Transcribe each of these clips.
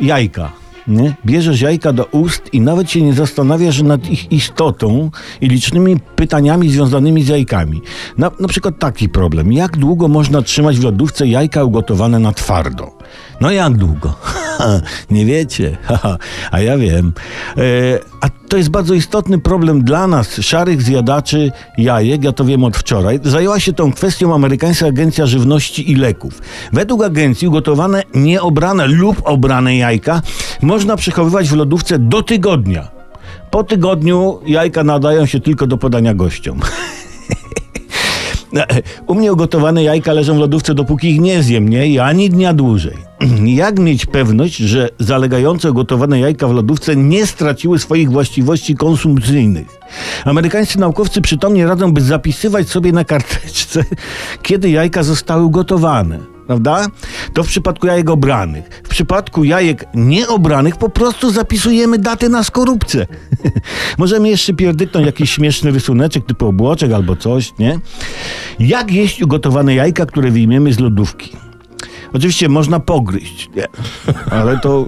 jajka. Nie? Bierzesz jajka do ust i nawet się nie zastanawiasz nad ich istotą i licznymi pytaniami związanymi z jajkami. Na, na przykład taki problem. Jak długo można trzymać w lodówce jajka ugotowane na twardo? No jak długo? nie wiecie. A ja wiem. E, a to jest bardzo istotny problem dla nas, szarych zjadaczy jajek, ja to wiem od wczoraj. Zajęła się tą kwestią amerykańska Agencja Żywności i Leków. Według agencji ugotowane, nieobrane lub obrane jajka można przechowywać w lodówce do tygodnia. Po tygodniu jajka nadają się tylko do podania gościom. U mnie ugotowane jajka leżą w lodówce, dopóki ich nie zjem, nie? I ani dnia dłużej. Jak mieć pewność, że zalegające ugotowane jajka w lodówce nie straciły swoich właściwości konsumpcyjnych? Amerykańscy naukowcy przytomnie radzą, by zapisywać sobie na karteczce, kiedy jajka zostały ugotowane prawda? To w przypadku jajek obranych. W przypadku jajek nieobranych po prostu zapisujemy datę na skorupce. Możemy jeszcze pierdyknąć jakiś śmieszny rysuneczek typu obłoczek albo coś, nie? Jak jeść ugotowane jajka, które wyjmiemy z lodówki? Oczywiście można pogryźć, nie? ale to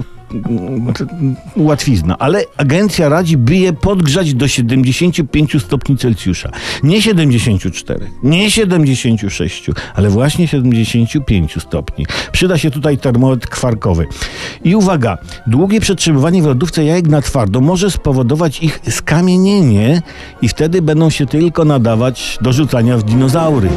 łatwizna, ale agencja radzi, by je podgrzać do 75 stopni Celsjusza. Nie 74, nie 76, ale właśnie 75 stopni. Przyda się tutaj termometr kwarkowy. I uwaga, długie przetrzymywanie w lodówce jajek na twardo może spowodować ich skamienienie i wtedy będą się tylko nadawać do rzucania w dinozaury.